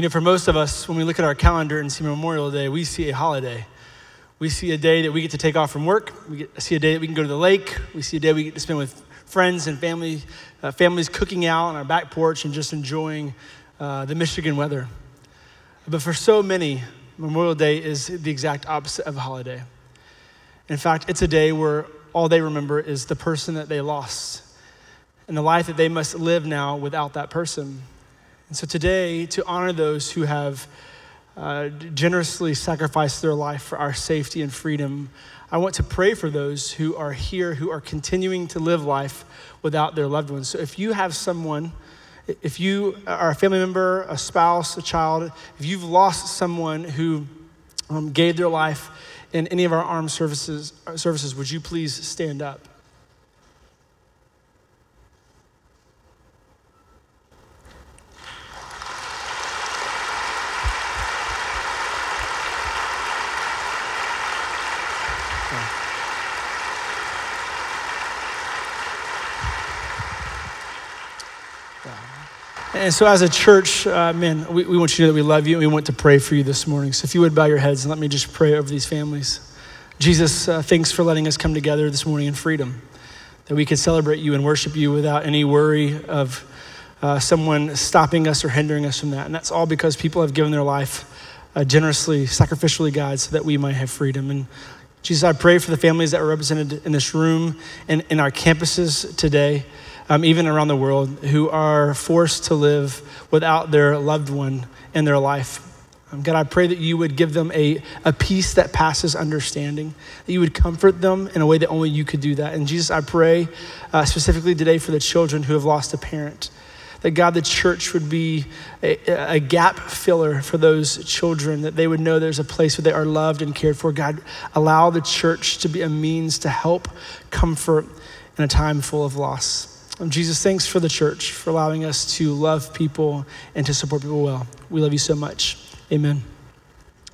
You know, for most of us, when we look at our calendar and see Memorial Day, we see a holiday. We see a day that we get to take off from work. We get, see a day that we can go to the lake. We see a day we get to spend with friends and family, uh, families cooking out on our back porch and just enjoying uh, the Michigan weather. But for so many, Memorial Day is the exact opposite of a holiday. In fact, it's a day where all they remember is the person that they lost and the life that they must live now without that person. And so today, to honor those who have uh, generously sacrificed their life for our safety and freedom, I want to pray for those who are here who are continuing to live life without their loved ones. So if you have someone, if you are a family member, a spouse, a child, if you've lost someone who um, gave their life in any of our armed services, services, would you please stand up? And so, as a church, uh, man, we, we want you to know that we love you and we want to pray for you this morning. So, if you would bow your heads and let me just pray over these families. Jesus, uh, thanks for letting us come together this morning in freedom, that we could celebrate you and worship you without any worry of uh, someone stopping us or hindering us from that. And that's all because people have given their life uh, generously, sacrificially, God, so that we might have freedom. And Jesus, I pray for the families that are represented in this room and in our campuses today um, even around the world, who are forced to live without their loved one in their life. Um, God, I pray that you would give them a, a peace that passes understanding, that you would comfort them in a way that only you could do that. And Jesus, I pray uh, specifically today for the children who have lost a parent, that God, the church would be a, a, gap filler for those children, that they would know there's a place where they are loved and cared for. God, allow the church to be a means to help comfort in a time full of loss. Um, Jesus, thanks for the church, for allowing us to love people and to support people well. We love you so much. Amen.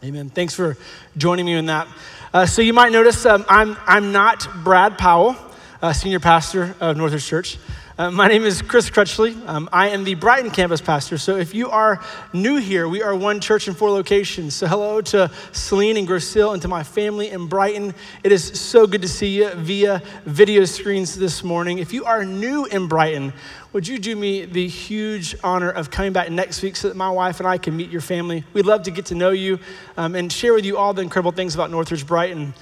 Amen. Thanks for joining me in that. Uh, so you might notice um, I'm, I'm not Brad Powell, uh, senior pastor of Northridge Church. Uh, my name is Chris Crutchley. Um, I am the Brighton campus pastor. So if you are new here, we are one church in four locations. So hello to Saline and Ile and to my family in Brighton. It is so good to see you via video screens this morning. If you are new in Brighton, would you do me the huge honor of coming back next week so that my wife and I can meet your family? We'd love to get to know you um, and share with you all the incredible things about Northridge Brighton.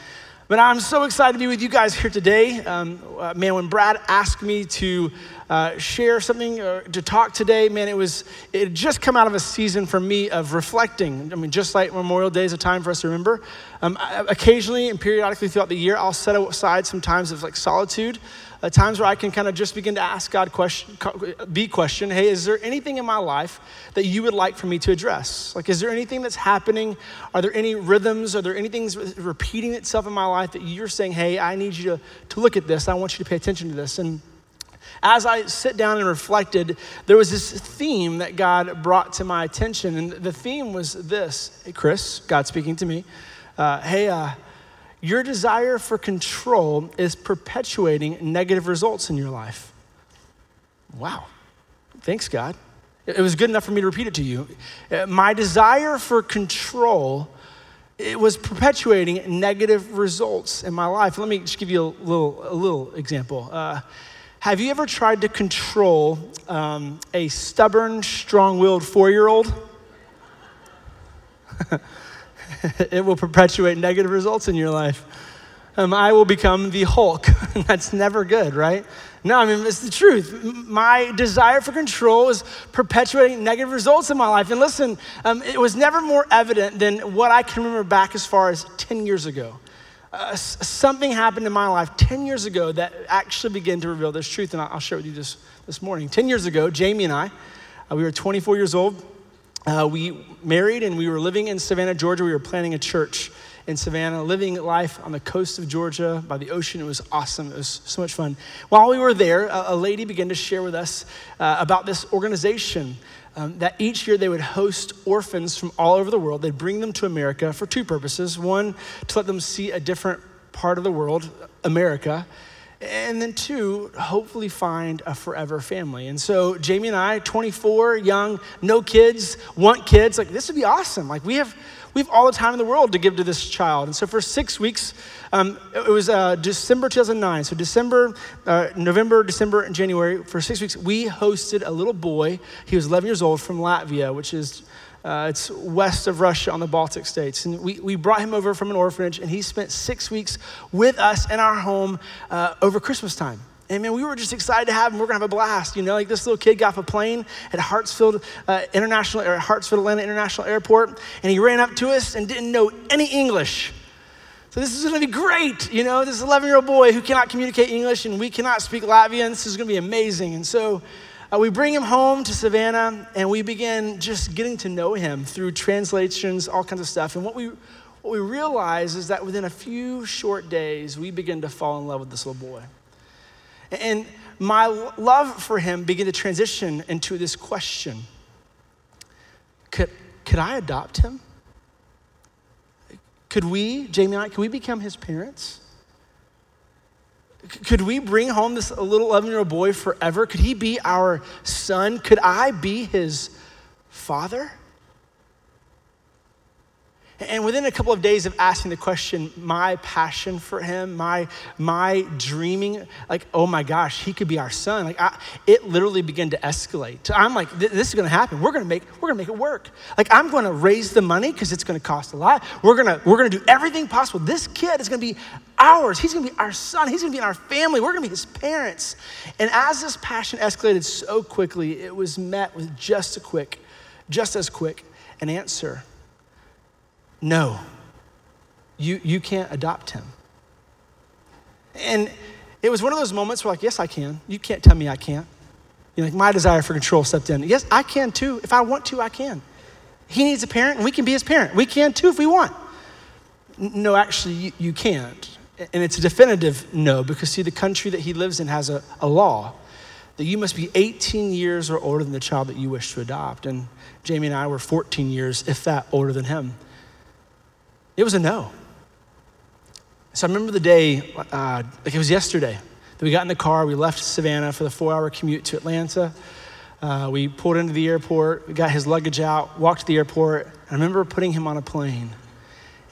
But I'm so excited to be with you guys here today. Um, uh, man, when Brad asked me to uh, share something or to talk today, man, it was, it had just come out of a season for me of reflecting. I mean, just like Memorial Day is a time for us to remember. Um, occasionally and periodically throughout the year, I'll set aside some times of like solitude uh, times where I can kind of just begin to ask God question, be question, hey, is there anything in my life that you would like for me to address? Like, is there anything that's happening? Are there any rhythms? Are there anything repeating itself in my life that you're saying, hey, I need you to, to look at this. I want you to pay attention to this. And as I sit down and reflected, there was this theme that God brought to my attention. And the theme was this hey, Chris, God speaking to me, uh, hey, uh, your desire for control is perpetuating negative results in your life. Wow. Thanks, God. It was good enough for me to repeat it to you. Uh, my desire for control it was perpetuating negative results in my life. Let me just give you a little, a little example. Uh, have you ever tried to control um, a stubborn, strong willed four year old? it will perpetuate negative results in your life. Um, I will become the Hulk. That's never good, right? No, I mean, it's the truth. My desire for control is perpetuating negative results in my life. And listen, um, it was never more evident than what I can remember back as far as 10 years ago. Uh, something happened in my life 10 years ago that actually began to reveal this truth, and I'll share with you this this morning. 10 years ago, Jamie and I, uh, we were 24 years old uh, we married and we were living in Savannah, Georgia. We were planning a church in Savannah, living life on the coast of Georgia by the ocean. It was awesome. It was so much fun. While we were there, a, lady began to share with us uh, about this organization um, that each year they would host orphans from all over the world. They'd bring them to America for two purposes one, to let them see a different part of the world, America and then two, hopefully find a forever family. And so Jamie and I, 24, young, no kids, want kids, like this would be awesome. Like we have we have all the time in the world to give to this child. And so for six weeks, um, it was uh, December 2009. So December, uh, November, December, and January, for six weeks, we hosted a little boy. He was 11 years old from Latvia, which is uh, it's west of Russia on the Baltic states. And we, we brought him over from an orphanage, and he spent six weeks with us in our home uh, over Christmas time. And man, we were just excited to have him. We're gonna have a blast. You know, like this little kid got off a plane at Hartsfield uh, International or Hartsfield Atlanta International Airport, and he ran up to us and didn't know any English. So this is gonna be great. You know, this 11 year old boy who cannot communicate English and we cannot speak Latvian. This is gonna be amazing. And so uh, we bring him home to Savannah and we begin just getting to know him through translations, all kinds of stuff. And what we, what we realize is that within a few short days, we begin to fall in love with this little boy. And my love for him began to transition into this question Could, could I adopt him? Could we, Jamie and I, could we become his parents? Could we bring home this little 11 year old boy forever? Could he be our son? Could I be his father? And within a couple of days of asking the question, my passion for him, my, my dreaming, like, oh my gosh, he could be our son. Like, I, it literally began to escalate. I'm like, this is going to happen. We're going to make, we're going to make it work. Like, I'm going to raise the money because it's going to cost a lot. We're going to, we're going to do everything possible. This kid is going to be ours. He's going to be our son. He's going to be in our family. We're going to be his parents. And as this passion escalated so quickly, it was met with just a quick, just as quick an answer no, you, you can't adopt him. And it was one of those moments where, like, yes, I can. You can't tell me I can't. You like, my desire for control stepped in. Yes, I can too. If I want to, I can. He needs a parent, and we can be his parent. We can too if we want. No, actually, you, you can't. And it's a definitive no, because see, the country that he lives in has a, a law that you must be 18 years or older than the child that you wish to adopt. And Jamie and I were 14 years, if that, older than him. It was a no. So I remember the day, uh, like it was yesterday, that we got in the car, we left Savannah for the four hour commute to Atlanta. Uh, we pulled into the airport, we got his luggage out, walked to the airport. I remember putting him on a plane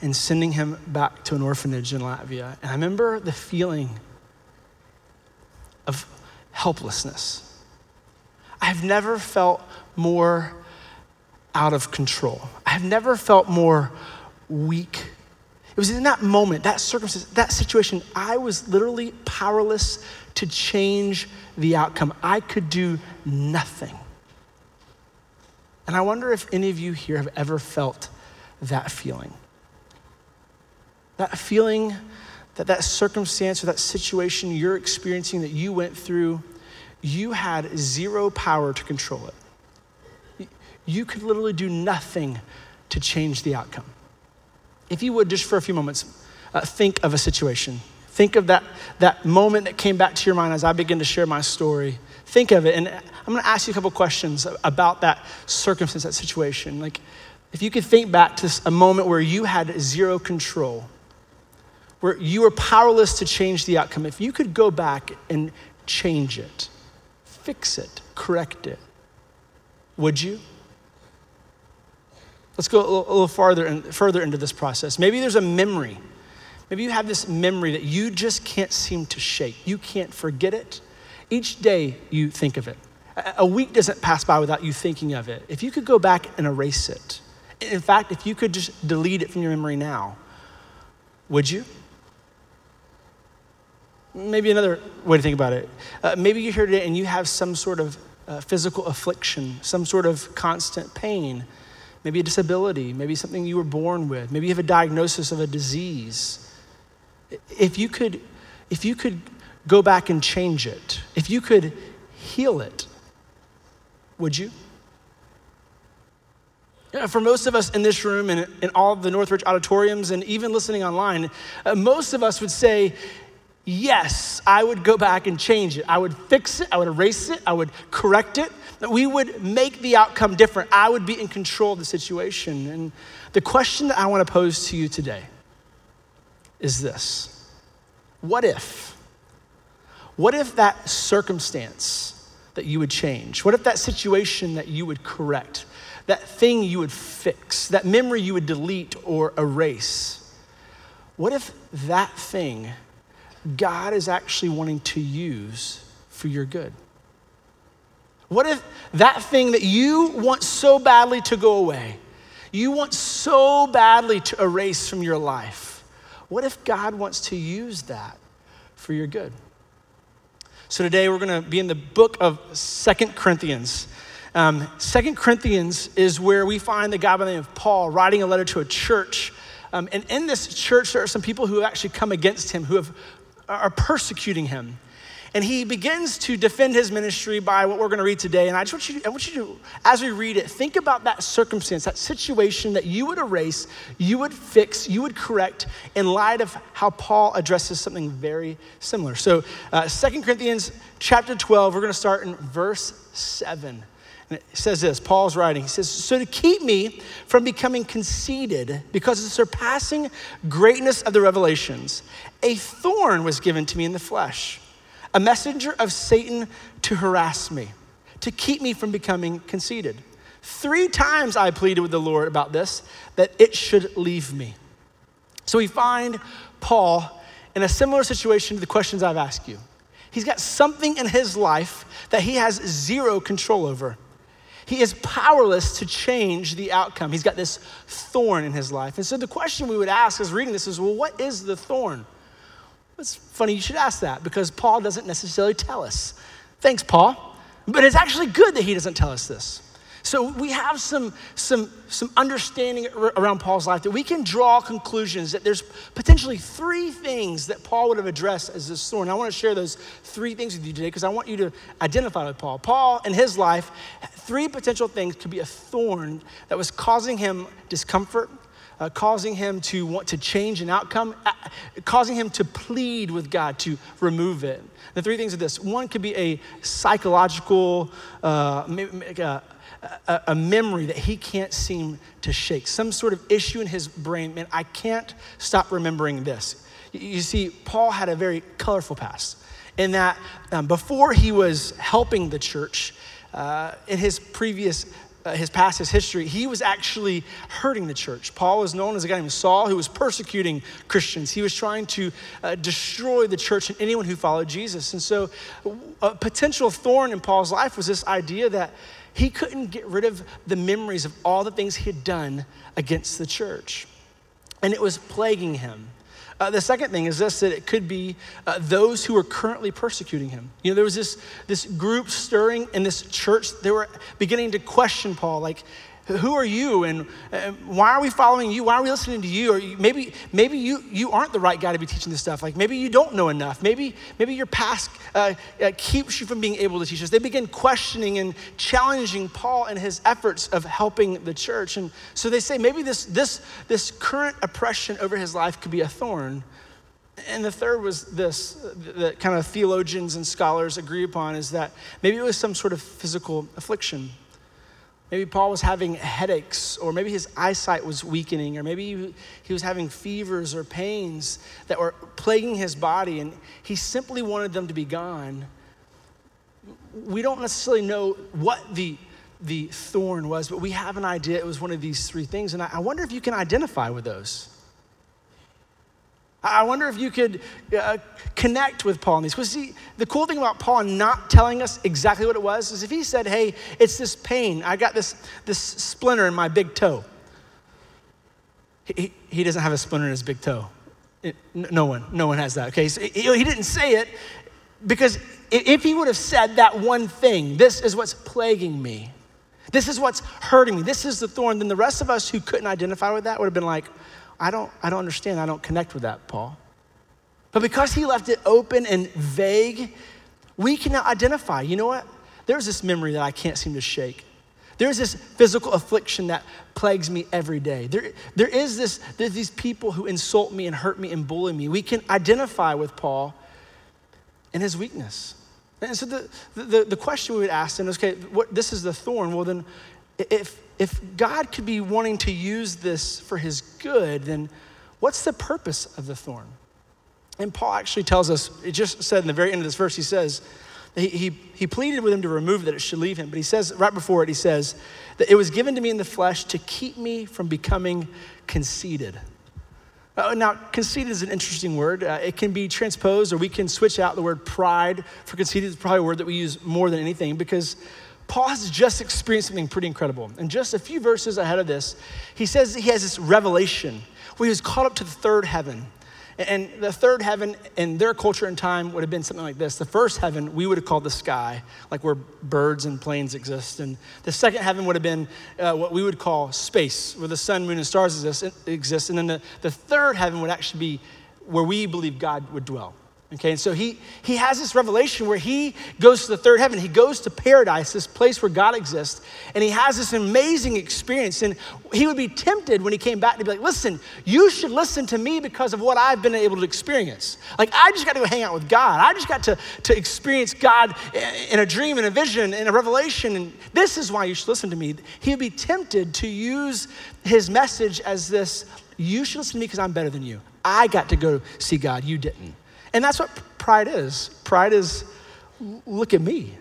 and sending him back to an orphanage in Latvia. And I remember the feeling of helplessness. I've never felt more out of control. I've never felt more weak. It was in that moment, that circumstance, that situation, I was literally powerless to change the outcome. I could do nothing. And I wonder if any of you here have ever felt that feeling. That feeling that that circumstance or that situation you're experiencing that you went through, you had zero power to control it. You could literally do nothing to change the outcome if you would, just for a few moments, uh, think of a situation. Think of that, that moment that came back to your mind as I begin to share my story. Think of it. And I'm going to ask you a couple questions about that circumstance, that situation. Like, if you could think back to a moment where you had zero control, where you were powerless to change the outcome, if you could go back and change it, fix it, correct it, would you? Let's go a little, farther, and further into this process. Maybe there's a memory. Maybe you have this memory that you just can't seem to shake. You can't forget it. Each day you think of it. A week doesn't pass by without you thinking of it. If you could go back and erase it, in fact, if you could just delete it from your memory now, would you? Maybe another way to think about it. Uh, maybe you're here today and you have some sort of uh, physical affliction, some sort of constant pain maybe a disability, maybe something you were born with, maybe you have a diagnosis of a disease. If you could, if you could go back and change it, if you could heal it, would you? for most of us in this room and in all the Northridge auditoriums and even listening online, uh, most of us would say, yes, I would go back and change it. I would fix it, I would erase it, I would correct it, that we would make the outcome different. I would be in control of the situation. And the question that I want to pose to you today is this What if? what if that circumstance that you would change? What if that situation that you would correct, that thing you would fix, that memory you would delete or erase? What if that thing God is actually wanting to use for your good? What if that thing that you want so badly to go away, you want so badly to erase from your life, what if God wants to use that for your good? So today we're going to be in the book of Second Corinthians. Um, Second Corinthians is where we find the guy by the name of Paul writing a letter to a church. Um, and in this church, there are some people who have actually come against him, who have, are persecuting him. And he begins to defend his ministry by what we're going to read today. And I just want you, to, I want you to, as we read it, think about that circumstance, that situation that you would erase, you would fix, you would correct in light of how Paul addresses something very similar. So, uh, 2 Corinthians chapter 12, we're going to start in verse 7. And it says this Paul's writing. He says, So to keep me from becoming conceited because of the surpassing greatness of the revelations, a thorn was given to me in the flesh a messenger of Satan to harass me, to keep me from becoming conceited. Three times I pleaded with the Lord about this, that it should leave me. So we find Paul in a similar situation to the questions I've asked you. He's got something in his life that he has zero control over. He is powerless to change the outcome. He's got this thorn in his life. And so the question we would ask as reading this is well, what is the thorn? It's funny you should ask that because Paul doesn't necessarily tell us. Thanks, Paul. But it's actually good that he doesn't tell us this. So we have some, some, some understanding around Paul's life that we can draw conclusions that there's potentially three things that Paul would have addressed as this thorn. I want to share those three things with you today because I want you to identify with Paul. Paul, in his life, three potential things could be a thorn that was causing him discomfort, uh, causing him to want to change an outcome, uh, causing him to plead with God to remove it. The three things are this one could be a psychological, uh, a, a, memory that he can't seem to shake, some sort of issue in his brain. Man, I can't stop remembering this. You see, Paul had a very colorful past in that um, before he was helping the church, uh, in his previous uh, his past, his history, he was actually hurting the church. Paul was known as a guy named Saul who was persecuting Christians. He was trying to uh, destroy the church and anyone who followed Jesus. And so, a potential thorn in Paul's life was this idea that he couldn't get rid of the memories of all the things he had done against the church. And it was plaguing him. Uh, the second thing is this that it could be uh, those who are currently persecuting him. You know, there was this, this group stirring in this church. They were beginning to question Paul, like, who are you and uh, why are we following you? Why are we listening to you? Or maybe maybe you you aren't the right guy to be teaching this stuff. Like maybe you don't know enough. Maybe maybe your past uh, uh, keeps you from being able to teach us. They begin questioning and challenging paul and his efforts of helping the church. And so they say maybe this this this current oppression over his life could be a thorn. And the third was this that kind of theologians and scholars agree upon is that maybe it was some sort of physical affliction Maybe Paul was having headaches, or maybe his eyesight was weakening, or maybe he was having fevers or pains that were plaguing his body, and he simply wanted them to be gone. We don't necessarily know what the, the thorn was, but we have an idea it was one of these three things, and I, I wonder if you can identify with those. I wonder if you could uh, connect with Paul in these. Because see, the cool thing about Paul not telling us exactly what it was is if he said, hey, it's this pain, I got this, this splinter in my big toe. He, he doesn't have a splinter in his big toe. It, no one, no one has that, okay? So he, he didn't say it because if he would have said that one thing, this is what's plaguing me, this is what's hurting me, this is the thorn, then the rest of us who couldn't identify with that would have been like, I don't, I don't understand. I don't connect with that, Paul. But because he left it open and vague, we cannot identify. You know what? There's this memory that I can't seem to shake. There's this physical affliction that plagues me every day. There, there is this, there's these people who insult me and hurt me and bully me. We can identify with Paul and his weakness. And so the, the, the question we would ask then is okay, what, this is the thorn. Well, then, if, if God could be wanting to use this for his good, then what's the purpose of the thorn? And Paul actually tells us, it just said in the very end of this verse, he says, he, he, he pleaded with him to remove that it should leave him. But he says, right before it, he says, that it was given to me in the flesh to keep me from becoming conceited. Uh, now, conceited is an interesting word. Uh, it can be transposed, or we can switch out the word pride for conceited. It's probably a word that we use more than anything because Paul has just experienced something pretty incredible. And just a few verses ahead of this, he says he has this revelation where he was caught up to the third heaven. And the third heaven in their culture and time would have been something like this. The first heaven we would have called the sky, like where birds and planes exist. And the second heaven would have been uh, what we would call space, where the sun, moon, and stars exist. exist. And then the, the third heaven would actually be where we believe God would dwell. Okay, and so he, he has this revelation where he goes to the third heaven. He goes to paradise, this place where God exists, and he has this amazing experience. And he would be tempted when he came back to be like, listen, you should listen to me because of what I've been able to experience. Like, I just got to go hang out with God. I just got to, to experience God in a dream, in a vision, in a revelation. And this is why you should listen to me. He would be tempted to use his message as this you should listen to me because I'm better than you. I got to go see God, you didn't. And that's what pride is. Pride is, look at me.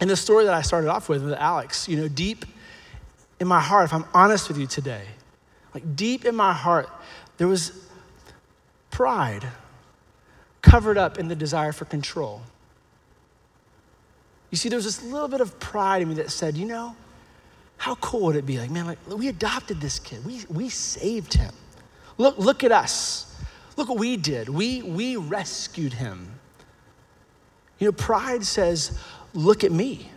And the story that I started off with with Alex, you know, deep in my heart, if I'm honest with you today, like deep in my heart, there was pride covered up in the desire for control. You see, there was this little bit of pride in me that said, you know, how cool would it be? Like, man, like we adopted this kid. We, we saved him. Look, look at us. Look what we did. We, we rescued him. You know, pride says, look at me.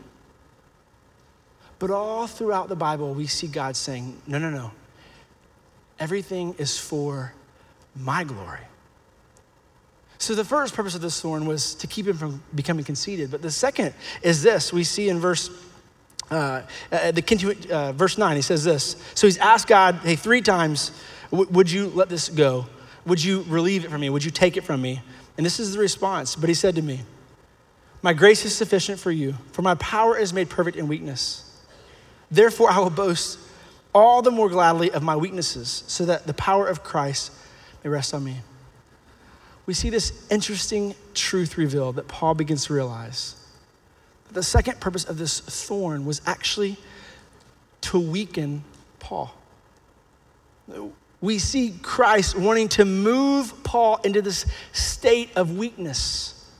But all throughout the Bible, we see God saying, no, no, no. Everything is for my glory. So the first purpose of this thorn was to keep him from becoming conceited. But the second is this. We see in verse uh, uh, the uh, verse nine. He says this. So he's asked God, hey, three times, would you let this go? Would you relieve it from me? Would you take it from me? And this is the response. But he said to me, My grace is sufficient for you, for my power is made perfect in weakness. Therefore, I will boast all the more gladly of my weaknesses, so that the power of Christ may rest on me. We see this interesting truth revealed that Paul begins to realize. That The second purpose of this thorn was actually to weaken Paul we see Christ wanting to move Paul into this state of weakness.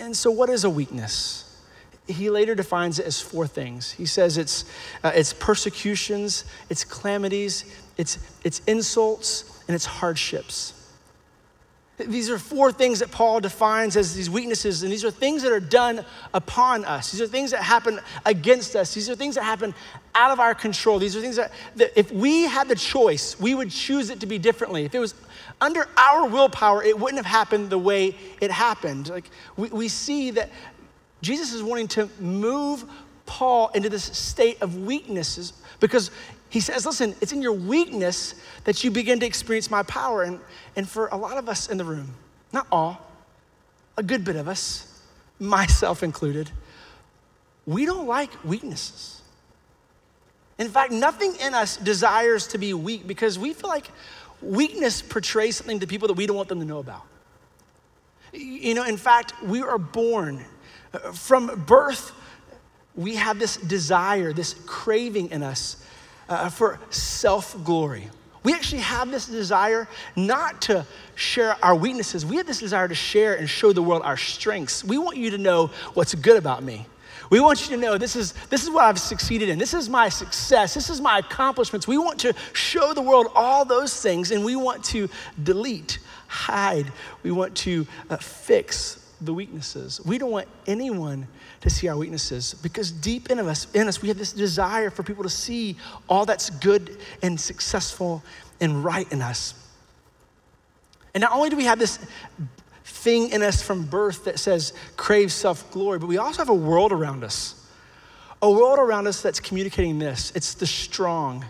And so, what is a weakness? He later defines it as four things. He says it's, uh, it's persecutions, it's calamities, it's, it's insults, and it's hardships. These are four things that Paul defines as these weaknesses, and these are things that are done upon us. These are things that happen against us. These are things that happen out of our control. These are things that, that if we had the choice, we would choose it to be differently. If it was under our willpower, it wouldn't have happened the way it happened. Like we, we see that Jesus is wanting to move Paul into this state of weaknesses because he says, listen, it's in your weakness that you begin to experience my power. And, and for a lot of us in the room, not all, a good bit of us, myself included, we don't like weaknesses. In fact, nothing in us desires to be weak because we feel like weakness portrays something to people that we don't want them to know about. You know, in fact, we are born uh, from birth, we have this desire, this craving in us uh, for self glory. We actually have this desire not to share our weaknesses. We have this desire to share and show the world our strengths. We want you to know what's good about me. We want you to know this is, this is what I've succeeded in. This is my success. This is my accomplishments. We want to show the world all those things and we want to delete, hide. We want to uh, fix the weaknesses. We don't want anyone to see our weaknesses because deep in us, in us, we have this desire for people to see all that's good and successful and right in us. And not only do we have this thing in us from birth that says crave self glory, but we also have a world around us. A world around us that's communicating this it's the strong,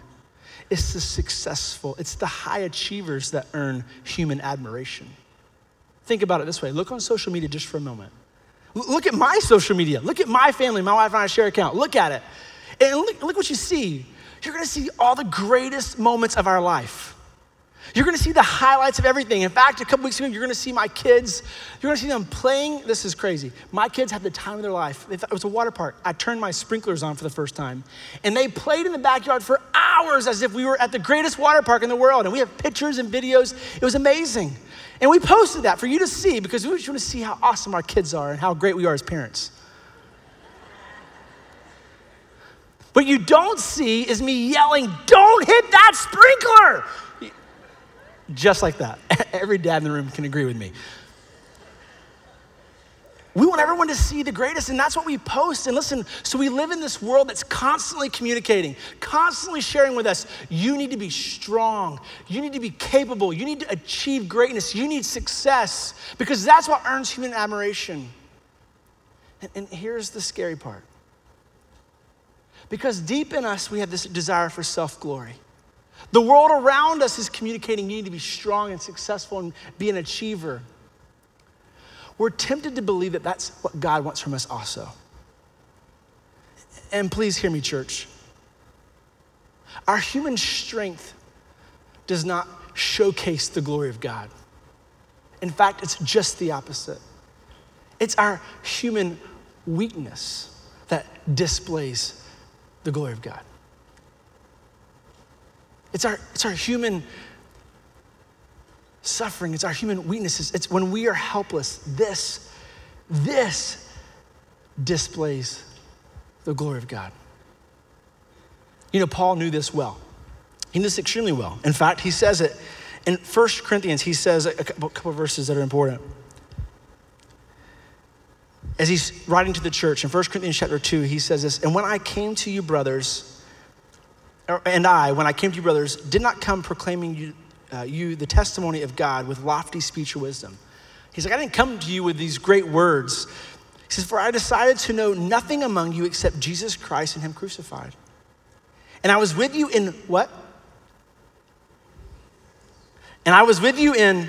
it's the successful, it's the high achievers that earn human admiration. Think about it this way look on social media just for a moment. Look at my social media. Look at my family. My wife and I share account. Look at it. And look, look what you see. You're to see all the greatest moments of our life. You're gonna see the highlights of everything. In fact, a couple weeks ago, you're gonna see my kids, you're gonna see them playing. This is crazy. My kids had the time of their life. It was a water park. I turned my sprinklers on for the first time, and they played in the backyard for hours as if we were at the greatest water park in the world. And we have pictures and videos. It was amazing. And we posted that for you to see because we just wanna see how awesome our kids are and how great we are as parents. What you don't see is me yelling, Don't hit that sprinkler! Just like that. Every dad in the room can agree with me. We want everyone to see the greatest, and that's what we post. And listen, so we live in this world that's constantly communicating, constantly sharing with us. You need to be strong. You need to be capable. You need to achieve greatness. You need success because that's what earns human admiration. And, and here's the scary part because deep in us, we have this desire for self glory. The world around us is communicating you need to be strong and successful and be an achiever. We're tempted to believe that that's what God wants from us also. And please hear me, church. Our human strength does not showcase the glory of God. In fact, it's just the opposite. It's our human weakness that displays the glory of God. It's our, it's our human suffering, it's our human weaknesses. It's when we are helpless. This, this displays the glory of God. You know, Paul knew this well. He knew this extremely well. In fact, he says it in 1 Corinthians, he says a couple, couple of verses that are important. As he's writing to the church in 1 Corinthians chapter 2, he says this, and when I came to you, brothers, and I, when I came to you, brothers, did not come proclaiming you, uh, you the testimony of God with lofty speech or wisdom. He's like, I didn't come to you with these great words. He says, For I decided to know nothing among you except Jesus Christ and Him crucified. And I was with you in what? And I was with you in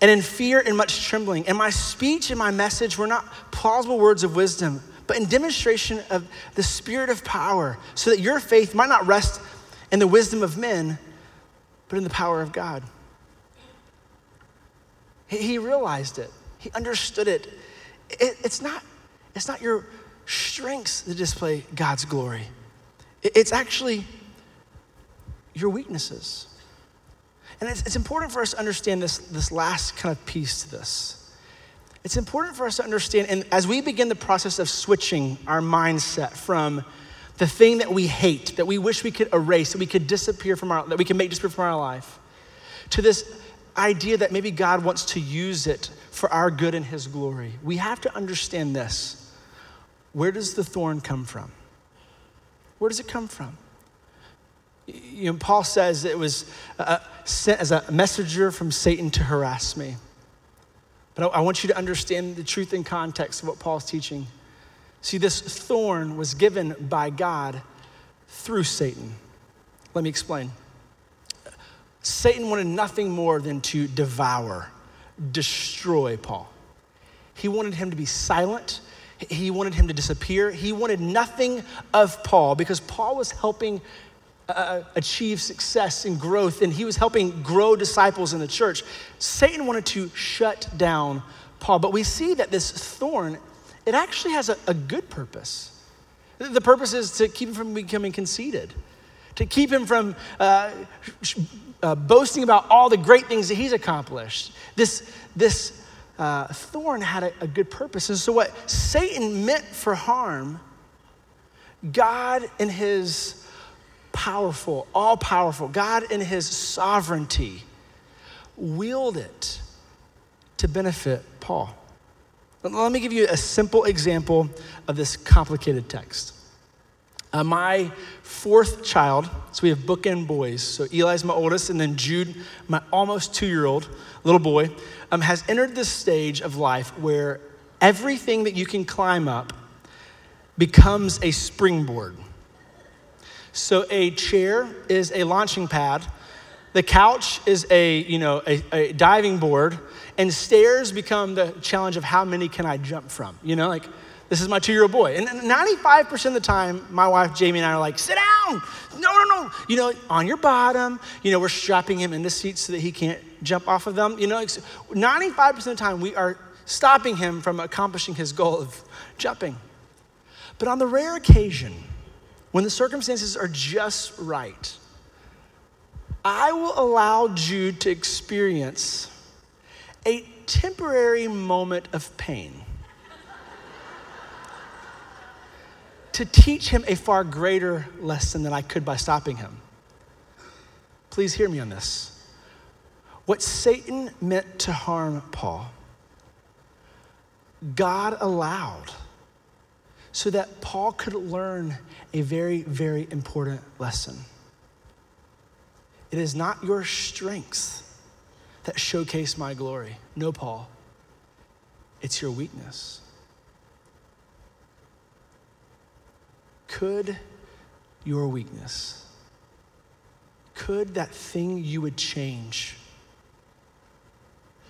and in fear and much trembling. And my speech and my message were not plausible words of wisdom but in demonstration of the spirit of power, so that your faith might not rest in the wisdom of men, but in the power of God. He realized it, he understood it. It's not, it's not your strengths that display God's glory, it's actually your weaknesses. And it's, it's important for us to understand this, this last kind of piece to this it's important for us to understand, and as we begin the process of switching our mindset from the thing that we hate, that we wish we could erase, that we could disappear from our, that we can make disappear from our life, to this idea that maybe God wants to use it for our good and His glory, we have to understand this. Where does the thorn come from? Where does it come from? You know, Paul says it was uh, sent as a messenger from Satan to harass me. But I want you to understand the truth and context of what Paul's teaching. See, this thorn was given by God through Satan. Let me explain. Satan wanted nothing more than to devour, destroy Paul. He wanted him to be silent. He wanted him to disappear. He wanted nothing of Paul because Paul was helping uh, achieve success and growth, and he was helping grow disciples in the church. Satan wanted to shut down Paul, but we see that this thorn, it actually has a, a good purpose. The purpose is to keep him from becoming conceited, to keep him from uh, uh, boasting about all the great things that he's accomplished. This, this uh, thorn had a, a good purpose. And so, what Satan meant for harm, God, in his powerful, all powerful, God in his sovereignty, wield it to benefit Paul. Let me give you a simple example of this complicated text. Uh, my fourth child, so we have bookend boys. So Eli's my oldest, and then Jude, my almost two year old little boy, um, has entered this stage of life where everything that you can climb up becomes a springboard. So a chair is a launching pad. The couch is a, you know, a, a diving board. And stairs become the challenge of how many can I jump from? You know, like this is my two year old boy. And 95% of the time, my wife Jamie and I are like, sit down. No, no, no. You know, on your bottom, you know, we're strapping him into seats so that he can't jump off of them. You know, 95% of the time we are stopping him from accomplishing his goal of jumping. But on the rare occasion, when the circumstances are just right, I will allow Jude to experience a temporary moment of pain to teach him a far greater lesson than I could by stopping him. Please hear me on this. What Satan meant to harm Paul, God allowed so that Paul could learn a very, very important lesson. It is not your strength that showcase my glory. No, Paul, it's your weakness. Could your weakness, could that thing you would change,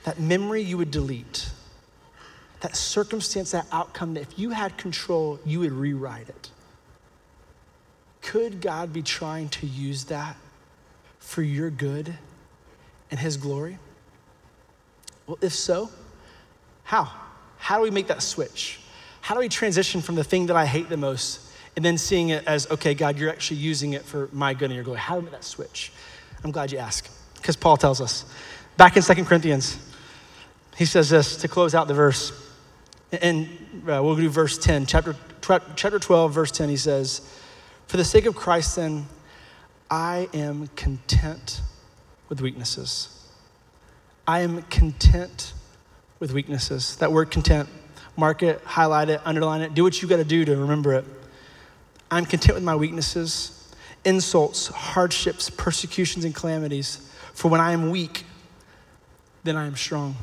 that memory you would delete, that circumstance, that outcome, that if you had control, you would rewrite it. Could God be trying to use that for your good and His glory? Well, if so, how? How do we make that switch? How do we transition from the thing that I hate the most and then seeing it as, okay, God, you're actually using it for my good and your glory? How do we make that switch? I'm glad you asked, because Paul tells us. Back in Second Corinthians, he says this to close out the verse. And uh, we'll do verse 10, chapter, chapter 12, verse 10. He says, For the sake of Christ, then, I am content with weaknesses. I am content with weaknesses. That word content, mark it, highlight it, underline it, do what you got to do to remember it. I'm content with my weaknesses, insults, hardships, persecutions, and calamities. For when I am weak, then I am strong.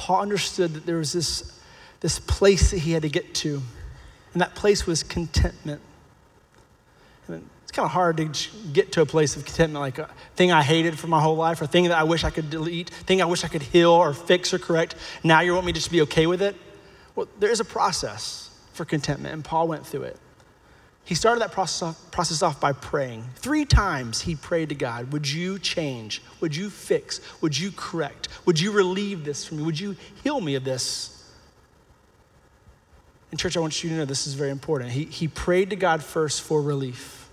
Paul understood that there was this, this place that he had to get to, and that place was contentment. And it's kind of hard to get to a place of contentment, like a thing I hated for my whole life, or thing that I wish I could delete, thing I wish I could heal or fix or correct. Now you want me to just be okay with it? Well, there is a process for contentment, and Paul went through it. He started that process off, process off by praying. Three times he prayed to God, Would you change? Would you fix? Would you correct? Would you relieve this from me? Would you heal me of this? And, church, I want you to know this is very important. He, he prayed to God first for relief.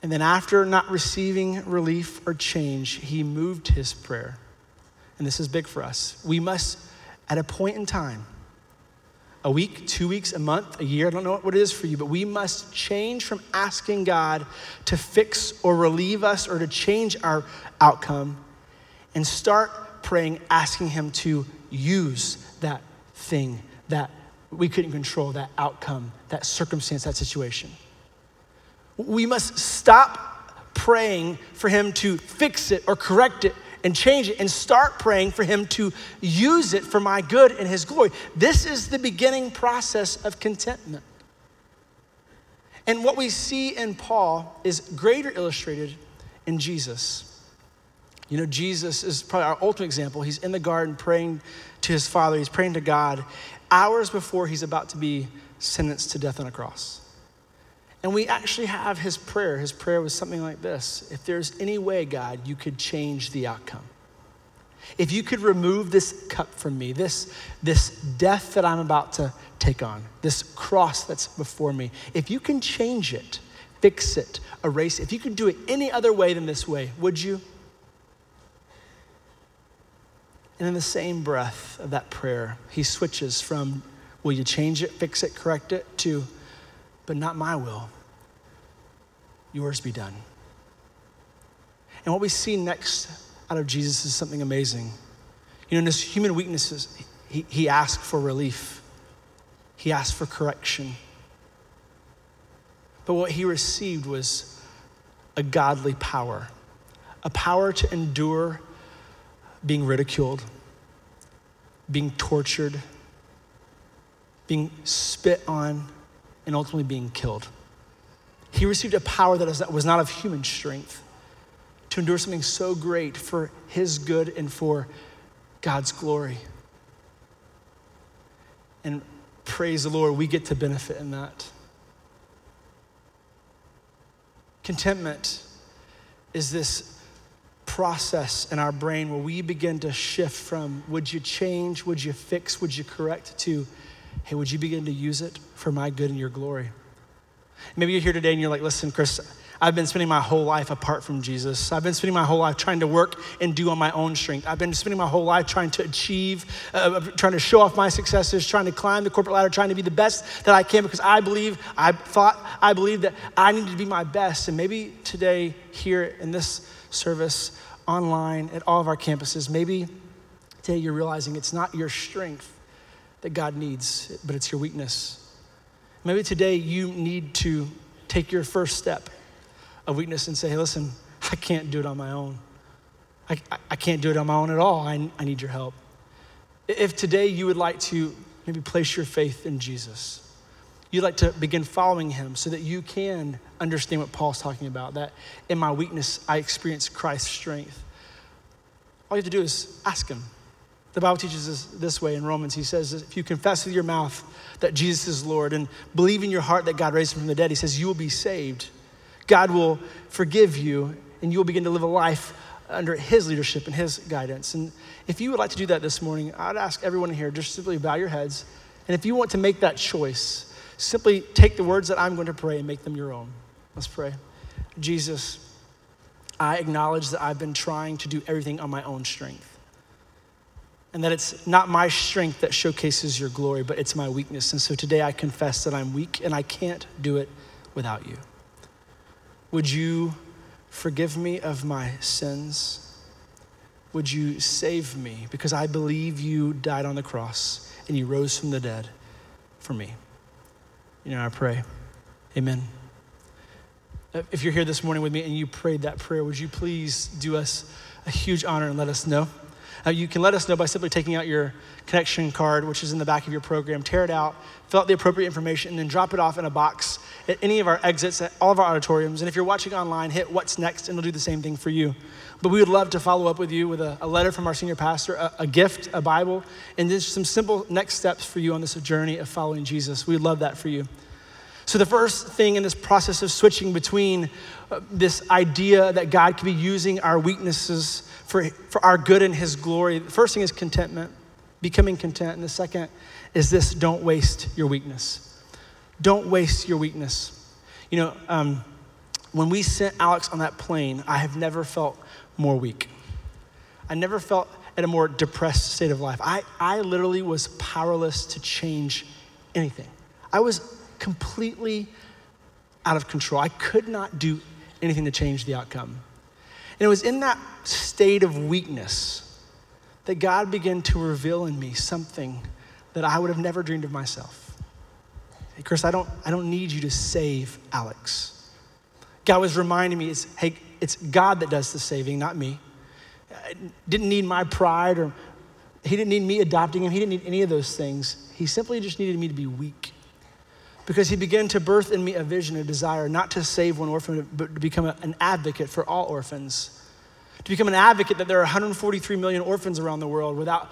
And then, after not receiving relief or change, he moved his prayer. And this is big for us. We must, at a point in time, a week, two weeks, a month, a year, I don't know what it is for you, but we must change from asking God to fix or relieve us or to change our outcome and start praying, asking Him to use that thing that we couldn't control, that outcome, that circumstance, that situation. We must stop praying for Him to fix it or correct it and change it and start praying for Him to use it for my good and His glory. This is the beginning process of contentment. And what we see in Paul is greater illustrated in Jesus. You know, Jesus is probably our ultimate example. He's in the garden praying to his Father, he's praying to God hours before he's about to be sentenced to death on a cross. And we actually have his prayer. His prayer was something like this If there's any way, God, you could change the outcome. If you could remove this cup from me, this, this death that I'm about to take on, this cross that's before me, if you can change it, fix it, erase it, if you could do it any other way than this way, would you? And in the same breath of that prayer, he switches from, Will you change it, fix it, correct it, to, but not my will. Yours be done. And what we see next out of Jesus is something amazing. You know, in his human weaknesses, he, he asked for relief, he asked for correction. But what he received was a godly power, a power to endure being ridiculed, being tortured, being spit on, and ultimately being killed. He received a power that was not of human strength to endure something so great for his good and for God's glory. And praise the Lord, we get to benefit in that. Contentment is this process in our brain where we begin to shift from would you change, would you fix, would you correct to hey, would you begin to use it for my good and your glory? Maybe you're here today and you're like, listen, Chris, I've been spending my whole life apart from Jesus. I've been spending my whole life trying to work and do on my own strength. I've been spending my whole life trying to achieve, uh, trying to show off my successes, trying to climb the corporate ladder, trying to be the best that I can because I believe, I thought, I believe that I need to be my best. And maybe today, here in this service, online, at all of our campuses, maybe today you're realizing it's not your strength that God needs, but it's your weakness. Maybe today you need to take your first step of weakness and say, hey, listen, I can't do it on my own. I, I can't do it on my own at all. I, I need your help. If today you would like to maybe place your faith in Jesus, you'd like to begin following him so that you can understand what Paul's talking about, that in my weakness, I experience Christ's strength. All you have to do is ask him. The Bible teaches us this way in Romans. He says, if you confess with your mouth that Jesus is Lord and believe in your heart that God raised him from the dead, he says, you will be saved. God will forgive you and you will begin to live a life under his leadership and his guidance. And if you would like to do that this morning, I'd ask everyone here just simply bow your heads. And if you want to make that choice, simply take the words that I'm going to pray and make them your own. Let's pray. Jesus, I acknowledge that I've been trying to do everything on my own strength and that it's not my strength that showcases your glory, but it's my weakness. And so today I confess that I'm weak and I can't do it without you. Would you forgive me of my sins? Would you save me? Because I believe you died on the cross and you rose from the dead for me. You know, I pray. Amen. If you're here this morning with me and you prayed that prayer, would you please do us a huge honor and let us know? Uh, you can let us know by simply taking out your connection card, which is in the back of your program, tear it out, fill out the appropriate information, and then drop it off in a box at any of our exits at all of our auditoriums. And if you're watching online, hit what's next, and it'll do the same thing for you. But we would love to follow up with you with a, a letter from our senior pastor, a, a, gift, a Bible, and just some simple next steps for you on this journey of following Jesus. We'd love that for you. So, the first thing in this process of switching between uh, this idea that God could be using our weaknesses for, for our good and His glory. The first thing is contentment, becoming content. And the second is this don't waste your weakness. Don't waste your weakness. You know, um, when we sent Alex on that plane, I have never felt more weak. I never felt at a more depressed state of life. I, I literally was powerless to change anything. I was completely out of control. I could not do anything to change the outcome. And it was in that state of weakness that God began to reveal in me something that I would have never dreamed of myself. Hey, Chris, I don't, I don't need you to save Alex. God was reminding me, it's, hey, it's God that does the saving, not me. I didn't need my pride or he didn't need me adopting him. He didn't need any of those things. He simply just needed me to be weak because he began to birth in me a vision, a desire not to save one orphan, but to become an advocate for all orphans. To become an advocate that there are 143 million orphans around the world without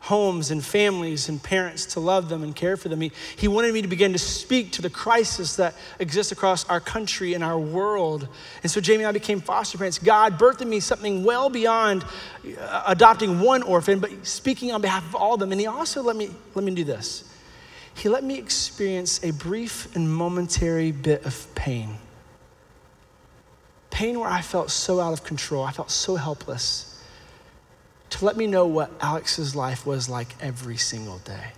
homes and families and parents to love them and care for them. He, he wanted me to begin to speak to the crisis that exists across our country and our world. And so Jamie and I became foster parents. God birthed in me something well beyond uh, adopting one orphan, but speaking on behalf of all of them. And he also let me, let me do this he let me experience a brief and momentary bit of pain. Pain where I felt so out of control, I felt so helpless, to let me know what Alex's life was like every single day.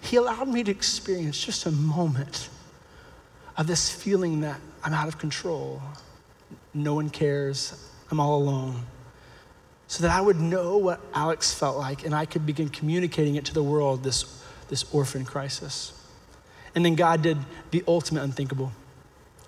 He allowed me to experience just a moment of this feeling that I'm out of control. No one cares. I'm all alone so that I would know what Alex felt like and I could begin communicating it to the world, this, this orphan crisis. And then God did the ultimate unthinkable.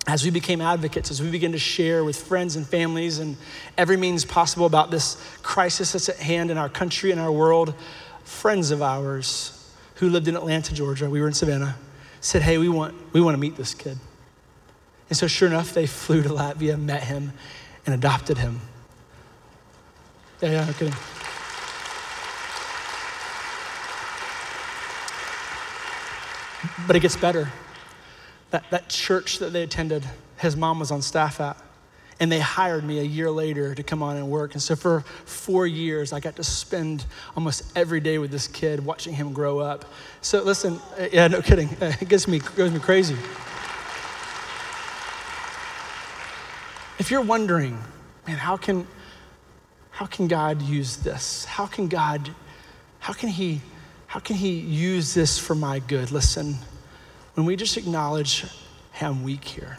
As we became advocates, as we began to share with friends and families and every means possible about this crisis that's at hand in our country and our world, friends of ours who lived in Atlanta, Georgia, we were in Savannah, said, Hey, we want, we want to meet this kid. And so, sure enough, they flew to Latvia, met him, and adopted him. Yeah, yeah, I'm. But it gets better. That, that church that they attended, his mom was on staff at. And they hired me a year later to come on and work. And so for four years, I got to spend almost every day with this kid, watching him grow up. So listen, uh, yeah, no kidding. It gets me, goes me crazy. If you're wondering, man, how can, how can God use this? How can God, how can He, how can He use this for my good? Listen, when we just acknowledge, hey, I'm weak here.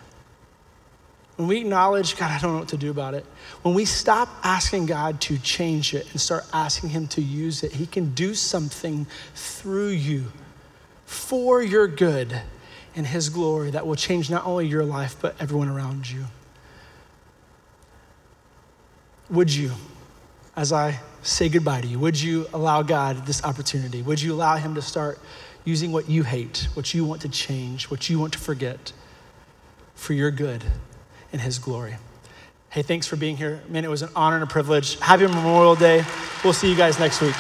When we acknowledge, God, I don't know what to do about it. When we stop asking God to change it and start asking Him to use it, He can do something through you for your good and His glory that will change not only your life, but everyone around you. Would you, as I say goodbye to you, would you allow God this opportunity? Would you allow Him to start using what you hate, what you want to change, what you want to forget for your good and His glory? Hey, thanks for being here. Man, it was an honor and a privilege. Happy Memorial Day. We'll see you guys next week.